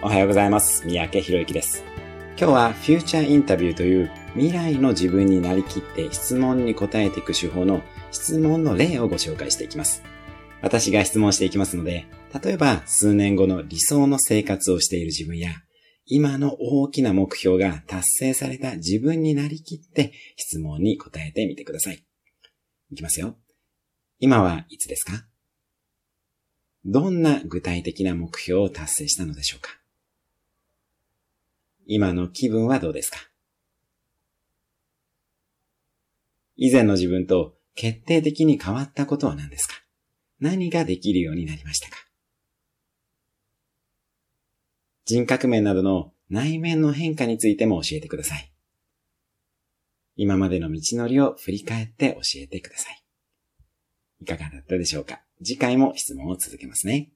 おはようございます。三宅博之です。今日はフューチャーインタビューという未来の自分になりきって質問に答えていく手法の質問の例をご紹介していきます。私が質問していきますので、例えば数年後の理想の生活をしている自分や、今の大きな目標が達成された自分になりきって質問に答えてみてください。いきますよ。今はいつですか？どんな具体的な目標を達成したのでしょうか？今の気分はどうですか？以前の自分と決定的に変わったことは何ですか？何ができるようになりましたか？人格面などの内面の変化についても教えてください。今までの道のりを振り返って教えてください。いかがだったでしょうか？次回も質問を続けますね。